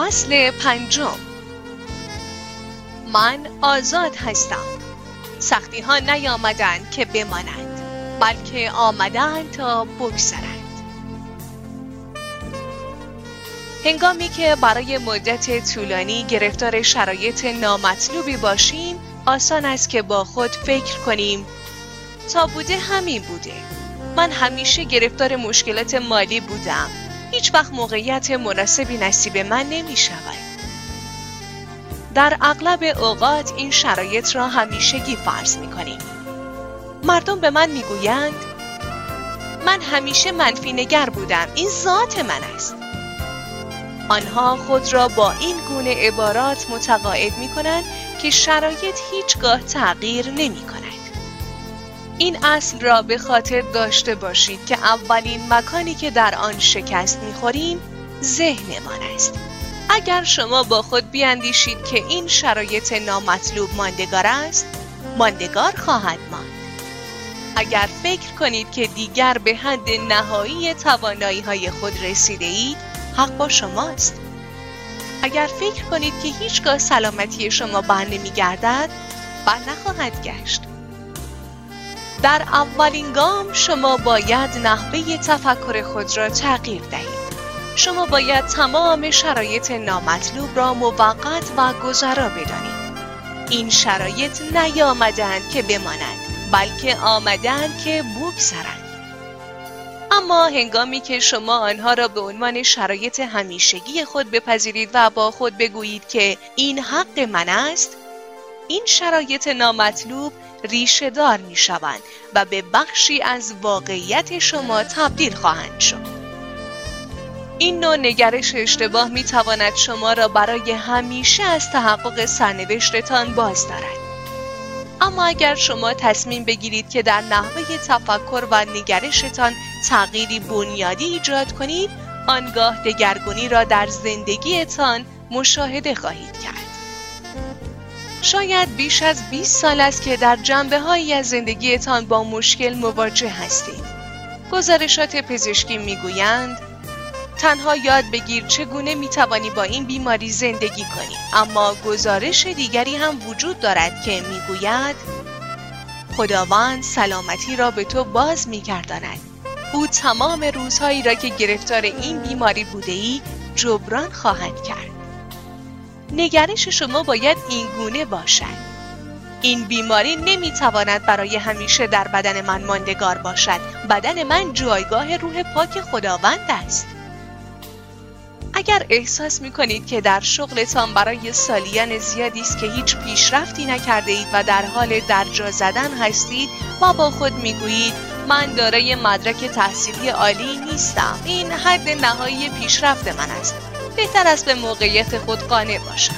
فصل پنجم. من آزاد هستم. سختی ها نیامدند که بمانند بلکه آمدند تا بگذرند. هنگامی که برای مدت طولانی گرفتار شرایط نامطلوبی باشیم آسان است که با خود فکر کنیم. تا بوده همین بوده. من همیشه گرفتار مشکلات مالی بودم. هیچ وقت موقعیت مناسبی نصیب من نمی شود. در اغلب اوقات این شرایط را همیشگی فرض می کنیم. مردم به من می گویند من همیشه منفی نگر بودم این ذات من است. آنها خود را با این گونه عبارات متقاعد می کنند که شرایط هیچگاه تغییر نمی کند. این اصل را به خاطر داشته باشید که اولین مکانی که در آن شکست می‌خوریم ذهنمان است. اگر شما با خود بیاندیشید که این شرایط نامطلوب ماندگار است ماندگار خواهد ماند. اگر فکر کنید که دیگر به حد نهایی توانایی های خود رسیده اید حق با شماست. اگر فکر کنید که هیچگاه سلامتی شما بر نمی گردد بر نخواهد گشت. در اولین گام شما باید نحوه تفکر خود را تغییر دهید. شما باید تمام شرایط نامطلوب را موقت و گذرا بدانید. این شرایط نیامدند که بمانند بلکه آمدند که بگذرند. اما هنگامی که شما آنها را به عنوان شرایط همیشگی خود بپذیرید و با خود بگویید که این حق من است این شرایط نامطلوب ریشه دار می شوند و به بخشی از واقعیت شما تبدیل خواهند شد. این نوع نگرش اشتباه می تواند شما را برای همیشه از تحقق سرنوشتتان باز دارد. اما اگر شما تصمیم بگیرید که در نحوه تفکر و نگرشتان تغییری بنیادی ایجاد کنید، آنگاه دگرگونی را در زندگیتان مشاهده خواهید کرد. شاید بیش از 20 سال است که در جنبه هایی از زندگیتان با مشکل مواجه هستید. گزارشات پزشکی می‌گویند تنها یاد بگیر چگونه می‌توانی با این بیماری زندگی کنی. اما گزارش دیگری هم وجود دارد که می‌گوید خداوند سلامتی را به تو باز میگرداند. او تمام روزهایی را که گرفتار این بیماری بوده ای جبران خواهد کرد. نگرش شما باید این گونه باشد. این بیماری نمی‌تواند برای همیشه در بدن من ماندگار باشد. بدن من جایگاه روح پاک خداوند است. اگر احساس می کنید که در شغلتان برای سالیان زیادی است که هیچ پیشرفتی نکرده اید و در حال درجا زدن هستید و با خود می گویید من دارای مدرک تحصیلی عالی نیستم. این حد نهایی پیشرفت من است. بهتر است به موقعیت خود قانع باشم.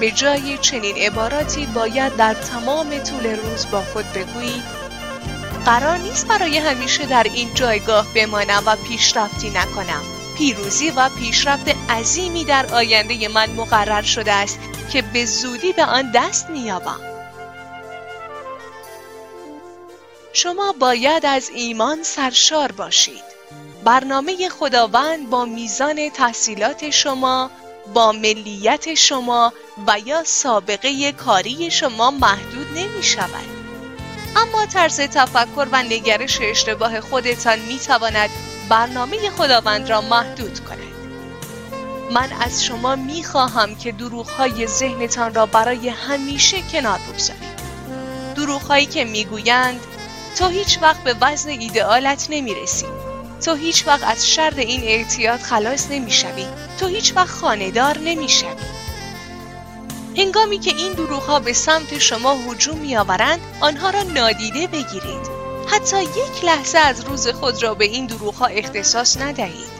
به جای چنین عباراتی باید در تمام طول روز با خود بگویید قرار نیست برای همیشه در این جایگاه بمانم و پیشرفتی نکنم. پیروزی و پیشرفت عظیمی در آینده من مقرر شده است که به زودی به آن دست مییابم شما باید از ایمان سرشار باشید. برنامه خداوند با میزان تحصیلات شما با ملیت شما و یا سابقه کاری شما محدود نمی شود. اما طرز تفکر و نگرش اشتباه خودتان می تواند برنامه خداوند را محدود کند. من از شما می خواهم که دروغ های ذهنتان را برای همیشه کنار بگذارید. دروغ هایی که می گویند تا هیچ وقت به وزن ایدئالت نمی رسید. تو هیچ وقت از شر این اعتیاد خلاص نمی‌شوی. تو هیچ وقت خاندار نمی‌شوی. هنگامی که این دروغ به سمت شما هجوم میآورند آنها را نادیده بگیرید. حتی یک لحظه از روز خود را به این دروغ ها اختصاص ندهید.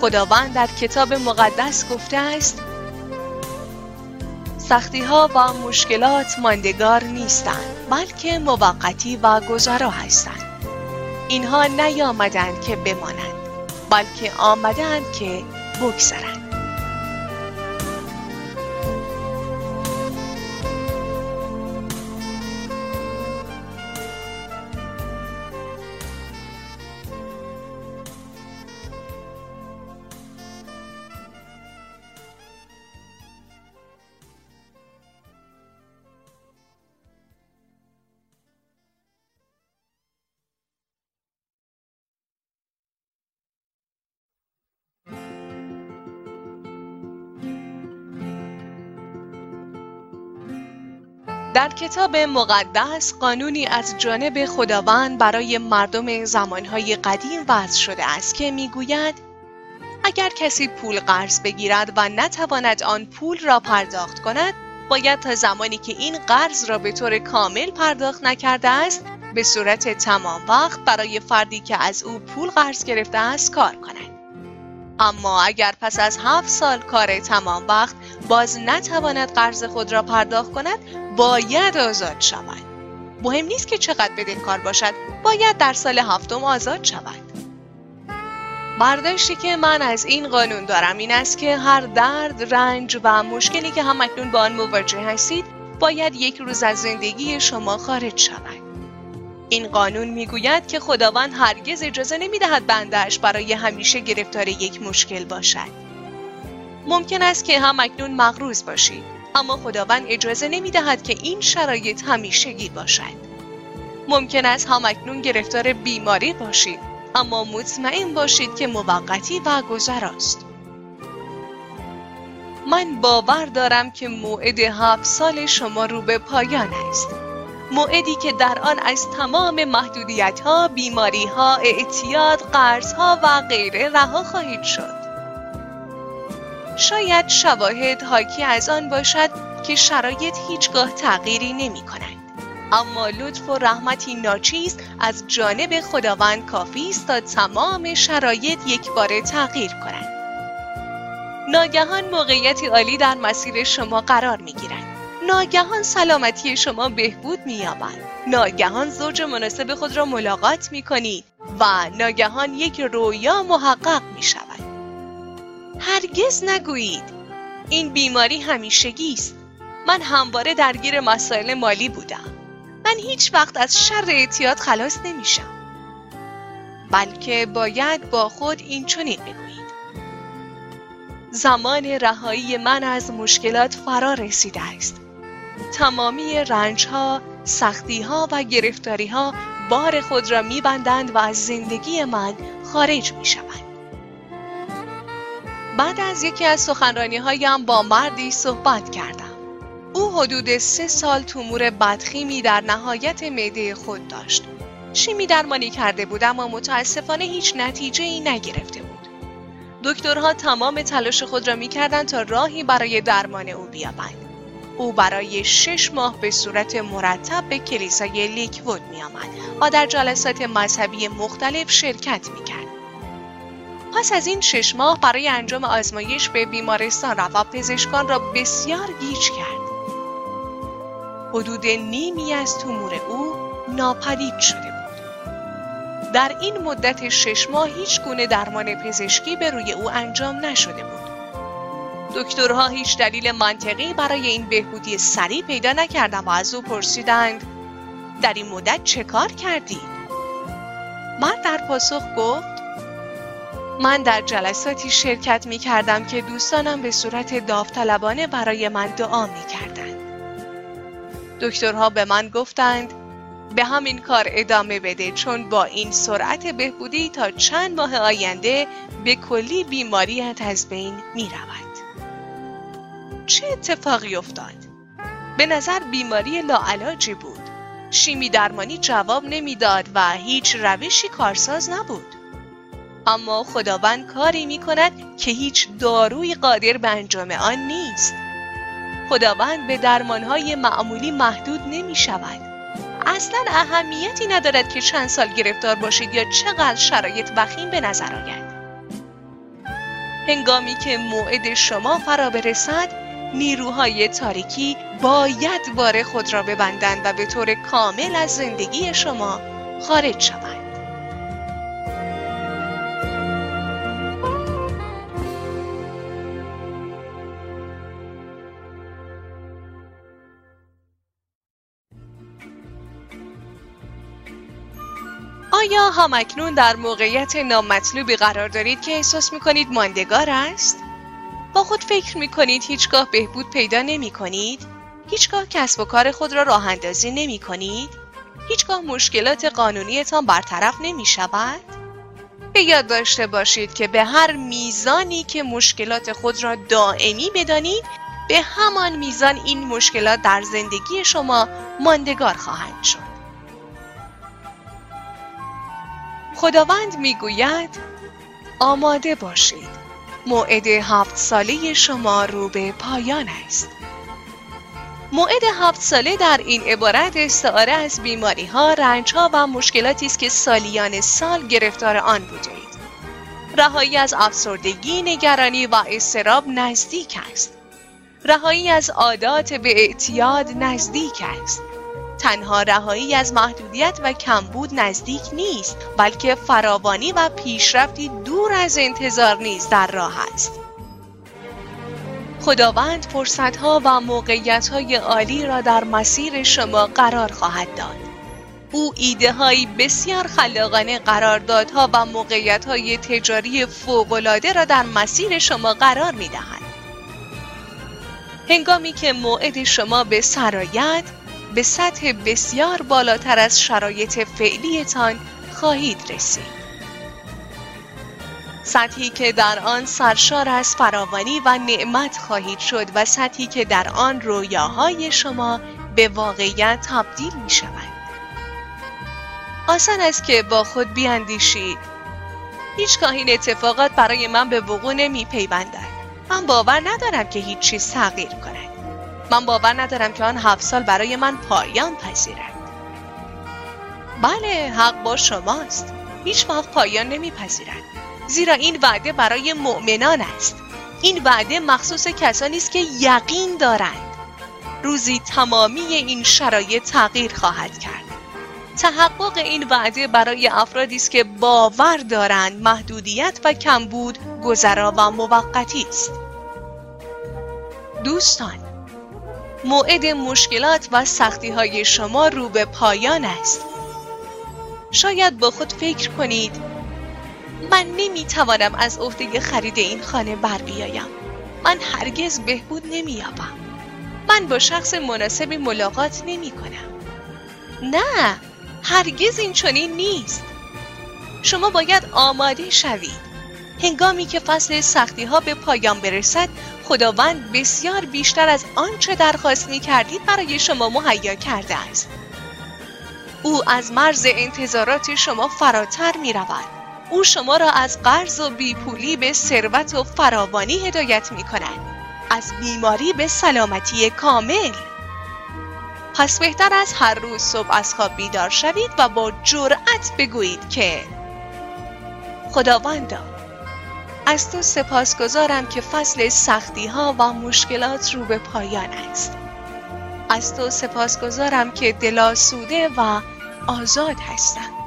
خداوند در کتاب مقدس گفته است سختی ها و مشکلات ماندگار نیستند بلکه موقتی و گذرا هستند. اینها نیامدند که بمانند بلکه آمدند که بگذرند. در کتاب مقدس قانونی از جانب خداوند برای مردم زمانهای قدیم وضع شده است که می‌گوید اگر کسی پول قرض بگیرد و نتواند آن پول را پرداخت کند باید تا زمانی که این قرض را به طور کامل پرداخت نکرده است به صورت تمام وقت برای فردی که از او پول قرض گرفته است کار کند. اما اگر پس از هفت سال کار تمام وقت باز نتواند قرض خود را پرداخت کند باید آزاد شود مهم نیست که چقدر کار باشد باید در سال هفتم آزاد شود برداشتی که من از این قانون دارم این است که هر درد، رنج و مشکلی که هم اکنون با آن مواجه هستید باید یک روز از زندگی شما خارج شود. این قانون می‌گوید که خداوند هرگز اجازه نمی‌دهد بندهش برای همیشه گرفتار یک مشکل باشد. ممکن است که هم اکنون مغروز باشید اما خداوند اجازه نمی‌دهد که این شرایط همیشگی باشد. ممکن است هم اکنون گرفتار بیماری باشید اما مطمئن باشید که موقتی و گذراست. من باور دارم که موعد هفت سال شما رو به پایان است. موعدی که در آن از تمام محدودیت ها، بیماری ها، اعتیاد، قرض ها و غیره رها خواهید شد. شاید شواهد حاکی از آن باشد که شرایط هیچگاه تغییری نمی کند. اما لطف و رحمتی ناچیز از جانب خداوند کافی است تا تمام شرایط یک بار تغییر کنند. ناگهان موقعیتی عالی در مسیر شما قرار می گیرند. ناگهان سلامتی شما بهبود می یابند. ناگهان زوج مناسب خود را ملاقات می کنید و ناگهان یک رویا محقق می شود. هرگز نگویید این بیماری همیشگی است. من همواره درگیر مسائل مالی بودم. من هیچ وقت از شر اعتیاد خلاص نمیشم بلکه باید با خود این چنین بگویید زمان رهایی من از مشکلات فرا رسیده است تمامی رنج ها، سختی ها و گرفتاری ها بار خود را میبندند و از زندگی من خارج می شوند. بعد از یکی از سخنرانی هایم با مردی صحبت کردم. او حدود سه سال تومور بدخیمی در نهایت معده خود داشت. شیمی درمانی کرده بود اما متاسفانه هیچ نتیجه ای نگرفته بود. دکترها تمام تلاش خود را می‌کردند تا راهی برای درمان او بیابند. او برای شش ماه به صورت مرتب به کلیسای لیکوود می آمد و در جلسات مذهبی مختلف شرکت می کرد. پس از این شش ماه برای انجام آزمایش به بیمارستان رفت پزشکان را بسیار گیج کرد. حدود نیمی از تومور او ناپدید شده بود. در این مدت شش ماه هیچ گونه درمان پزشکی به روی او انجام نشده بود. دکترها هیچ دلیل منطقی برای این بهبودی سریع پیدا نکردند و از او پرسیدند در این مدت چه کار کردی؟ مرد در پاسخ گفت من در جلساتی شرکت می کردم که دوستانم به صورت داوطلبانه برای من دعا می کردن. دکترها به من گفتند به همین کار ادامه بده چون با این سرعت بهبودی تا چند ماه آینده به کلی بیماریت از بین می رود. چه اتفاقی افتاد؟ به نظر بیماری لاعلاجی بود. شیمی درمانی جواب نمی‌داد و هیچ روشی کارساز نبود. اما خداوند کاری می کند که هیچ داروی قادر به انجام آن نیست. خداوند به درمانهای معمولی محدود نمی شود. اصلا اهمیتی ندارد که چند سال گرفتار باشید یا چقدر شرایط وخیم به نظر آید. هنگامی که موعد شما فرا برسد نیروهای تاریکی باید بار خود را ببندند و به طور کامل از زندگی شما خارج شوند. آیا همکنون در موقعیت نامطلوبی قرار دارید که احساس می کنید ماندگار است؟ با خود فکر می کنید هیچگاه بهبود پیدا نمی کنید؟ هیچگاه کسب و کار خود را راه اندازی نمی کنید؟ هیچگاه مشکلات قانونیتان برطرف نمی شود؟ به یاد داشته باشید که به هر میزانی که مشکلات خود را دائمی بدانید به همان میزان این مشکلات در زندگی شما ماندگار خواهند شد. خداوند می‌گوید آماده باشید. موعد هفت ساله شما رو به پایان است. موعد هفت ساله در این عبارت استعاره از بیماری ها، رنج ها و مشکلاتی است که سالیان سال گرفتار آن بودید. رهایی از افسردگی، نگرانی و استراب نزدیک است. رهایی از عادات به اعتیاد نزدیک است. تنها رهایی از محدودیت و کمبود نزدیک نیست بلکه فراوانی و پیشرفتی دور از انتظار نیز در راه است. خداوند فرصتها و موقعیتهای عالی را در مسیر شما قرار خواهد داد. او ایده های بسیار خلاقانه قراردادها و موقعیت های تجاری فوقالعاده را در مسیر شما قرار می دهد. هنگامی که موعد شما به سرایت به سطح بسیار بالاتر از شرایط فعلیتان خواهید رسید. سطحی که در آن سرشار از فراوانی و نعمت خواهید شد و سطحی که در آن رویاهای شما به واقعیت تبدیل می شود. آسان است که با خود بیاندیشید هیچگاه این اتفاقات برای من به وقوع نمی پیوندد. من باور ندارم که هیچ چیز تغییر کند. من باور ندارم که آن هفت سال برای من پایان پذیرد. بله حق با شماست. هیچ وقت پایان نمیپذیرد. زیرا این وعده برای مؤمنان است. این وعده مخصوص کسانی است که یقین دارند. روزی تمامی این شرایط تغییر خواهد کرد. تحقق این وعده برای افرادی است که باور دارند محدودیت و کمبود گذرا و موقتی است. دوستان موعد مشکلات و سختی های شما رو به پایان است. شاید با خود فکر کنید من نمی توانم از عهده خرید این خانه بر بیایم. من هرگز بهبود نمییابم. من با شخص مناسبی ملاقات نمی کنم. نه هرگز این چنین نیست. شما باید آماده شوید. هنگامی که فصل سختی ها به پایان برسد خداوند بسیار بیشتر از آنچه درخواست می کردید برای شما مهیا کرده است. او از مرز انتظارات شما فراتر می رود. او شما را از قرض و بیپولی به ثروت و فراوانی هدایت می کند. از بیماری به سلامتی کامل. پس بهتر از هر روز صبح از خواب بیدار شوید و با جرأت بگویید که خداوندا از تو سپاسگزارم که فصل سختی ها و مشکلات رو به پایان است. از تو سپاسگزارم که دلاسوده و آزاد هستم.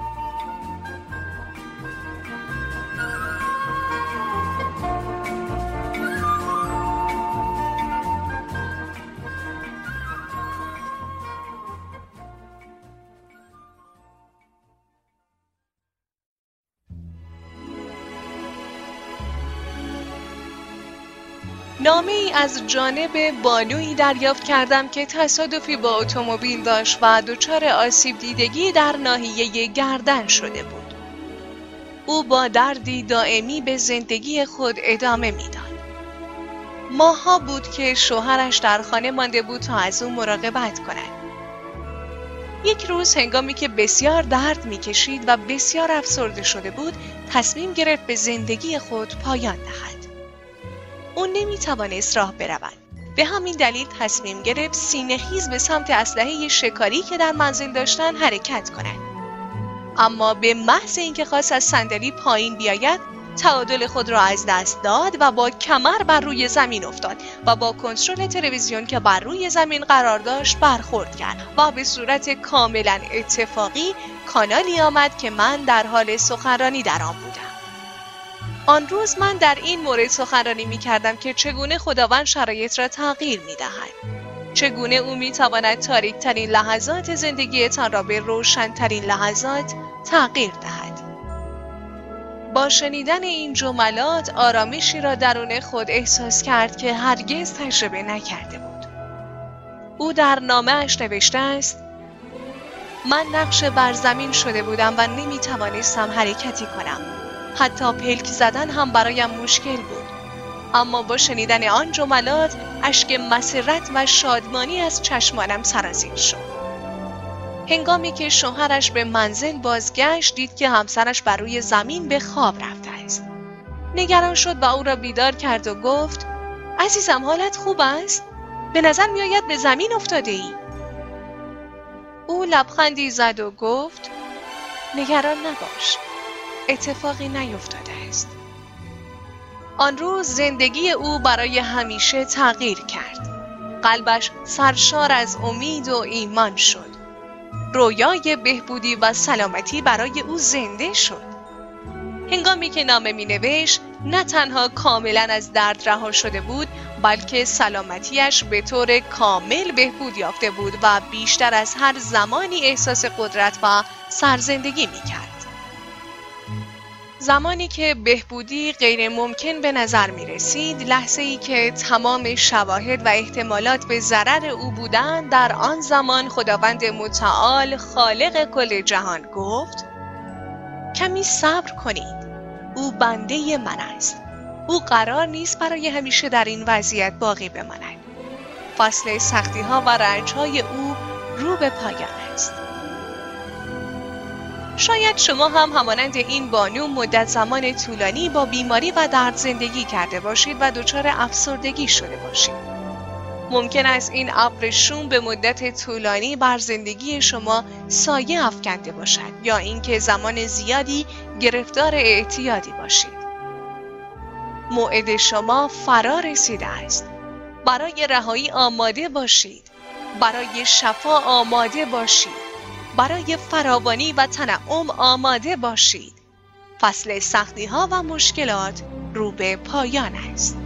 نامه ای از جانب بانوی دریافت کردم که تصادفی با اتومبیل داشت و دچار آسیب دیدگی در ناحیه گردن شده بود. او با دردی دائمی به زندگی خود ادامه می‌داد. ماها بود که شوهرش در خانه مانده بود تا از او مراقبت کند. یک روز هنگامی که بسیار درد می‌کشید و بسیار افسرده شده بود تصمیم گرفت به زندگی خود پایان دهد. او نمی‌توانست راه برود. به همین دلیل تصمیم گرفت سینه خیز به سمت اسلحه شکاری که در منزل داشتن حرکت کند. اما به محض اینکه خواست از صندلی پایین بیاید تعادل خود را از دست داد و با کمر بر روی زمین افتاد و با کنترل تلویزیون که بر روی زمین قرار داشت برخورد کرد و به صورت کاملا اتفاقی کانالی آمد که من در حال سخنرانی در آن بودم. آن روز من در این مورد سخنرانی می کردم که چگونه خداوند شرایط را تغییر می دهد. چگونه او می تواند تاریک ترین لحظات زندگیتان را به روشن ترین لحظات تغییر دهد. با شنیدن این جملات آرامشی را درون خود احساس کرد که هرگز تجربه نکرده بود. او در نامه اش نوشته است من نقش بر زمین شده بودم و نمی توانستم حرکتی کنم. حتی پلک زدن هم برایم مشکل بود. اما با شنیدن آن جملات اشک مسرت و شادمانی از چشمانم سرازیر شد. هنگامی که شوهرش به منزل بازگشت دید که همسرش بر روی زمین به خواب رفته است. نگران شد و او را بیدار کرد و گفت عزیزم حالت خوب است؟ به نظر میآید به زمین افتاده ای؟ او لبخندی زد و گفت نگران نباش. اتفاقی نیفتاده است. آن روز زندگی او برای همیشه تغییر کرد. قلبش سرشار از امید و ایمان شد. رویای بهبودی و سلامتی برای او زنده شد. هنگامی که نامه می نوشت نه تنها کاملا از درد رها شده بود بلکه سلامتیش به طور کامل بهبود یافته بود و بیشتر از هر زمانی احساس قدرت و سرزندگی می کرد. زمانی که بهبودی غیر ممکن به نظر می رسید لحظه ای که تمام شواهد و احتمالات به ضرر او بودند در آن زمان خداوند متعال خالق کل جهان گفت کمی صبر کنید او بنده من است. او قرار نیست برای همیشه در این وضعیت باقی بماند. فصل سختی ها و رنج های او رو به پایان شاید شما هم همانند این بانو مدت زمان طولانی با بیماری و درد زندگی کرده باشید و دچار افسردگی شده باشید. ممکن است این ابر شوم به مدت طولانی بر زندگی شما سایه افکنده باشد یا اینکه زمان زیادی گرفتار اعتیادی باشید. موعد شما فرا رسیده است. برای رهایی آماده باشید. برای شفا آماده باشید. برای فراوانی و تنعم آماده باشید. فصل سختی ها و مشکلات رو به پایان است.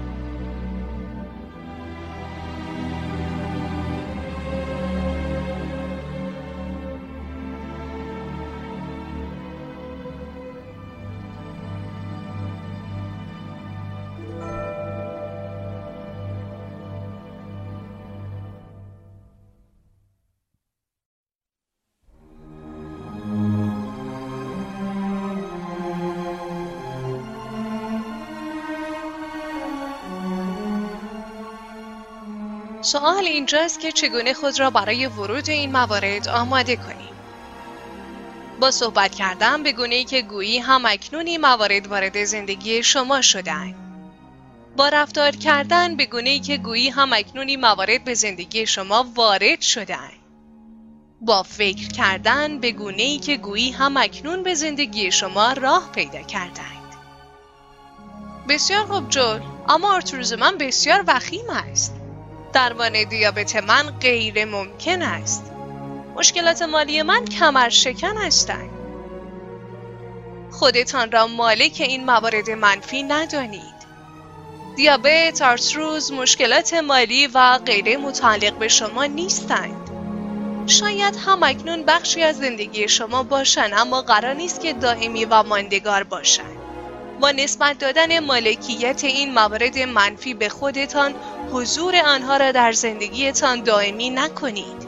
سوال اینجاست که چگونه خود را برای ورود این موارد آماده کنیم. با صحبت کردن به گونه ای که گویی هم اکنون موارد وارد زندگی شما شدن. با رفتار کردن به گونه ای که گویی هم اکنون موارد به زندگی شما وارد شدن. با فکر کردن به گونه ای که گویی هم اکنون به زندگی شما راه پیدا کردند. بسیار خوب جول اما آرتروز من بسیار وخیم است. درمان دیابت من غیر ممکن است. مشکلات مالی من کمر شکن هستند. خودتان را مالک این موارد منفی ندانید. دیابت، آرتروز، مشکلات مالی و غیره متعلق به شما نیستند. شاید هم اکنون بخشی از زندگی شما باشند اما قرار نیست که دائمی و ماندگار باشند. با نسبت دادن مالکیت این موارد منفی به خودتان حضور آنها را در زندگیتان دائمی نکنید.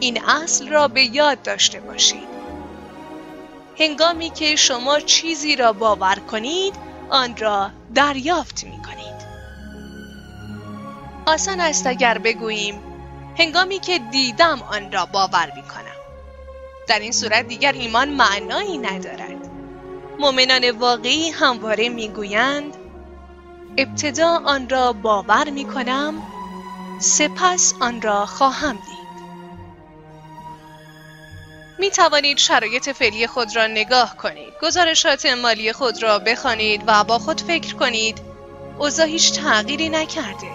این اصل را به یاد داشته باشید. هنگامی که شما چیزی را باور کنید آن را دریافت می کنید. آسان است اگر بگوییم هنگامی که دیدم آن را باور می کنم. در این صورت دیگر ایمان معنایی ندارد. مؤمنان واقعی همواره می‌گویند ابتدا آن را باور می کنم سپس آن را خواهم دید. می توانید شرایط فعلی خود را نگاه کنید گزارشات مالی خود را بخوانید و با خود فکر کنید. اوضاع هیچ تغییری نکرده.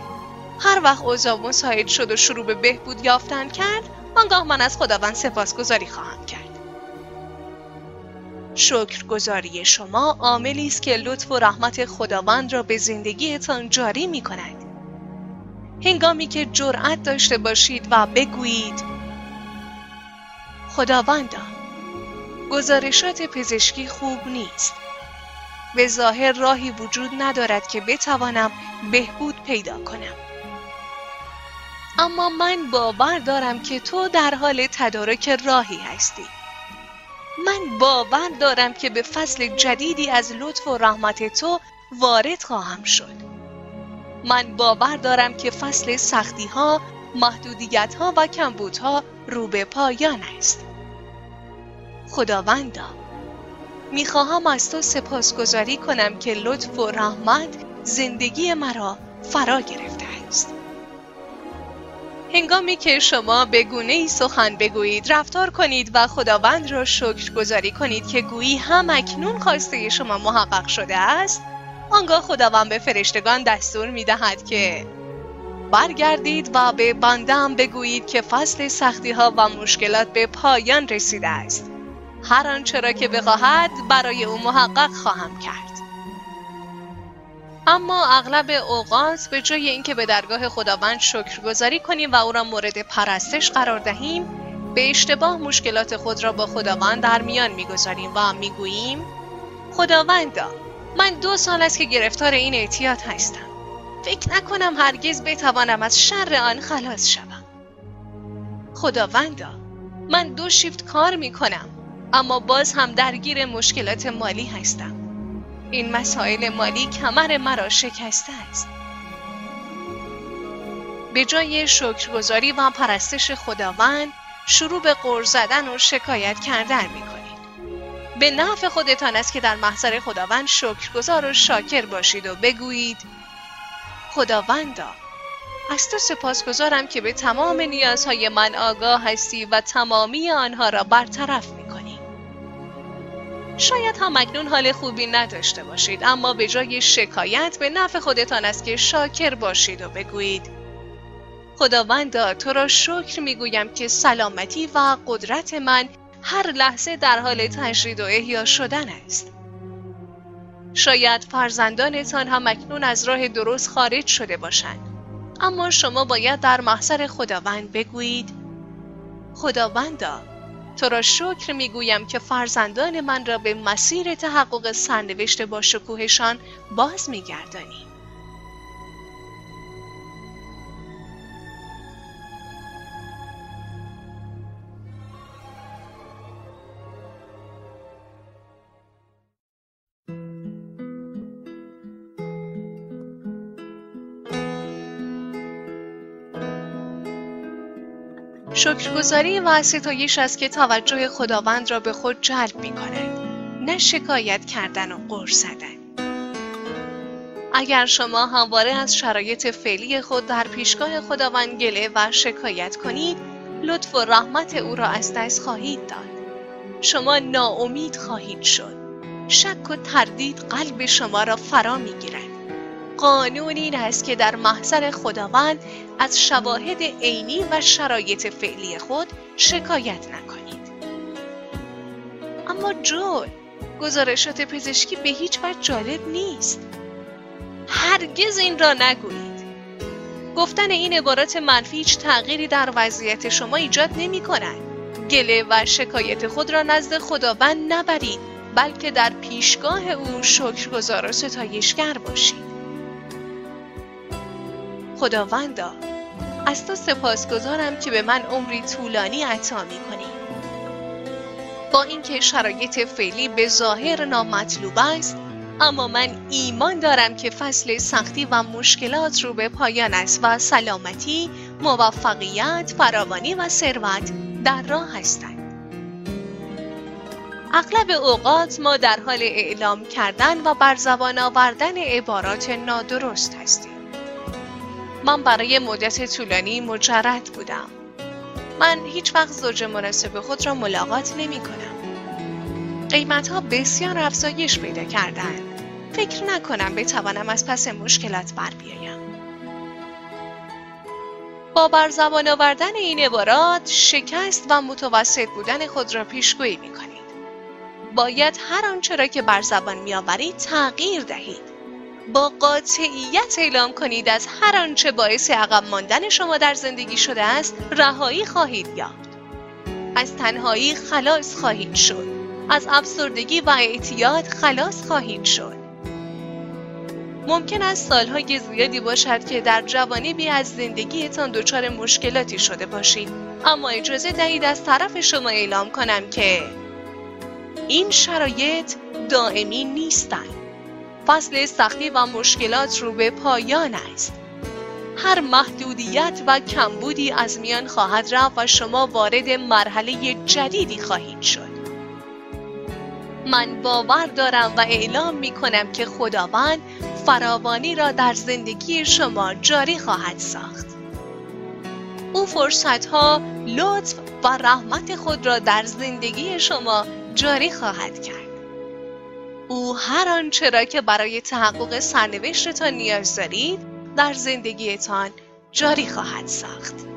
هر وقت اوضاع مساعد شد و شروع به بهبود یافتن کرد آنگاه من از خداوند سپاسگزاری خواهم کرد. شکرگزاری شما عاملی است که لطف و رحمت خداوند را به زندگیتان جاری می کند. هنگامی که جرأت داشته باشید و بگویید خداوندا گزارشات پزشکی خوب نیست. به ظاهر راهی وجود ندارد که بتوانم بهبود پیدا کنم. اما من باور دارم که تو در حال تدارک راهی هستی. من باور دارم که به فصل جدیدی از لطف و رحمت تو وارد خواهم شد من باور دارم که فصل سختی ها، محدودیت ها و کمبودها رو به پایان است. خداوندا می‌خواهم از تو سپاسگزاری کنم که لطف و رحمت زندگی مرا فرا گرفته است. هنگامی که شما به گونه ای سخن بگویید رفتار کنید و خداوند را شکر گذاری کنید که گویی هم اکنون خواسته شما محقق شده است آنگاه خداوند به فرشتگان دستور می دهد که برگردید و به بندم بگویید که فصل سختی ها و مشکلات به پایان رسیده است. هر آنچه را که بخواهد برای او محقق خواهم کرد. اما اغلب اوقات به جای اینکه به درگاه خداوند شکرگزاری کنیم و او را مورد پرستش قرار دهیم به اشتباه مشکلات خود را با خداوند در میان می‌گذاریم و می‌گوییم خداوندا من دو سال است که گرفتار این اعتیاد هستم. فکر نکنم هرگز بتوانم از شر آن خلاص شوم. خداوندا من دو شیفت کار می کنم اما باز هم درگیر مشکلات مالی هستم. این مسائل مالی کمر مرا شکسته است به جای شکرگزاری و پرستش خداوند شروع به قرض زدن و شکایت کردن می کنید. به نفع خودتان است که در محضر خداوند شکرگزار و شاکر باشید و بگویید خداوندا از تو سپاسگزارم که به تمام نیازهای من آگاه هستی و تمامی آنها را برطرف می کنی. شاید هم اکنون حال خوبی نداشته باشید اما به جای شکایت به نفع خودتان است که شاکر باشید و بگویید خداوندا تو را شکر می‌گویم که سلامتی و قدرت من هر لحظه در حال تجرید و احیا شدن است. شاید فرزندانتان هم اکنون از راه درست خارج شده باشند اما شما باید در محضر خداوند بگویید خداوندا تو را شکر می‌گویم که فرزندان من را به مسیر تحقق سرنوشت با شکوهشان باز میگردانی شکرگزاری و ستایش است که توجه خداوند را به خود جلب می کند نه شکایت کردن و قرص زدن. اگر شما همواره از شرایط فعلی خود در پیشگاه خداوند گله و شکایت کنید لطف و رحمت او را از دست خواهید داد. شما ناامید خواهید شد. شک و تردید قلب شما را فرا می گیرد قانون این است که در محضر خداوند از شواهد عینی و شرایط فعلی خود شکایت نکنید. اما جول گزارشات پزشکی به هیچ وجه جالب نیست. هرگز این را نگویید. گفتن این عبارات منفی هیچ تغییری در وضعیت شما ایجاد نمی کند. گله و شکایت خود را نزد خداوند نبرید بلکه در پیشگاه او شکرگزار و ستایشگر باشید. خداوندا از تو سپاسگزارم که به من عمری طولانی عطا می کنی. با اینکه شرایط فعلی به ظاهر نامطلوب است اما من ایمان دارم که فصل سختی و مشکلات رو به پایان است و سلامتی، موفقیت، فراوانی و ثروت در راه هستند. اغلب اوقات ما در حال اعلام کردن و بر زبان آوردن عبارات نادرست هستیم. من برای مدت طولانی مجرد بودم. من هیچ وقت زوج مناسب خود را ملاقات نمی کنم. قیمت ها بسیار افزایش پیدا کردن. فکر نکنم بتوانم از پس مشکلات بر بیایم. با بر زبان آوردن این عبارات شکست و متوسط بودن خود را پیشگویی می کنید. باید هر آنچه را که بر زبان می آورید تغییر دهید. با قاطعیت اعلام کنید از هر آنچه باعث عقب ماندن شما در زندگی شده است رهایی خواهید یافت. از تنهایی خلاص خواهید شد. از افسردگی و اعتیاد خلاص خواهید شد. ممکن است سالهای زیادی باشد که در جوانی از زندگیتان دچار مشکلاتی شده باشید. اما اجازه دهید از طرف شما اعلام کنم که این شرایط دائمی نیستند. فصل سختی و مشکلات رو به پایان است. هر محدودیت و کمبودی از میان خواهد رفت و شما وارد مرحله جدیدی خواهید شد. من باور دارم و اعلام می کنم که خداوند فراوانی را در زندگی شما جاری خواهد ساخت. او فرصت ها لطف و رحمت خود را در زندگی شما جاری خواهد کرد. او هر آنچه را که برای تحقق سرنوشتتان نیاز دارید در زندگیتان جاری خواهد ساخت.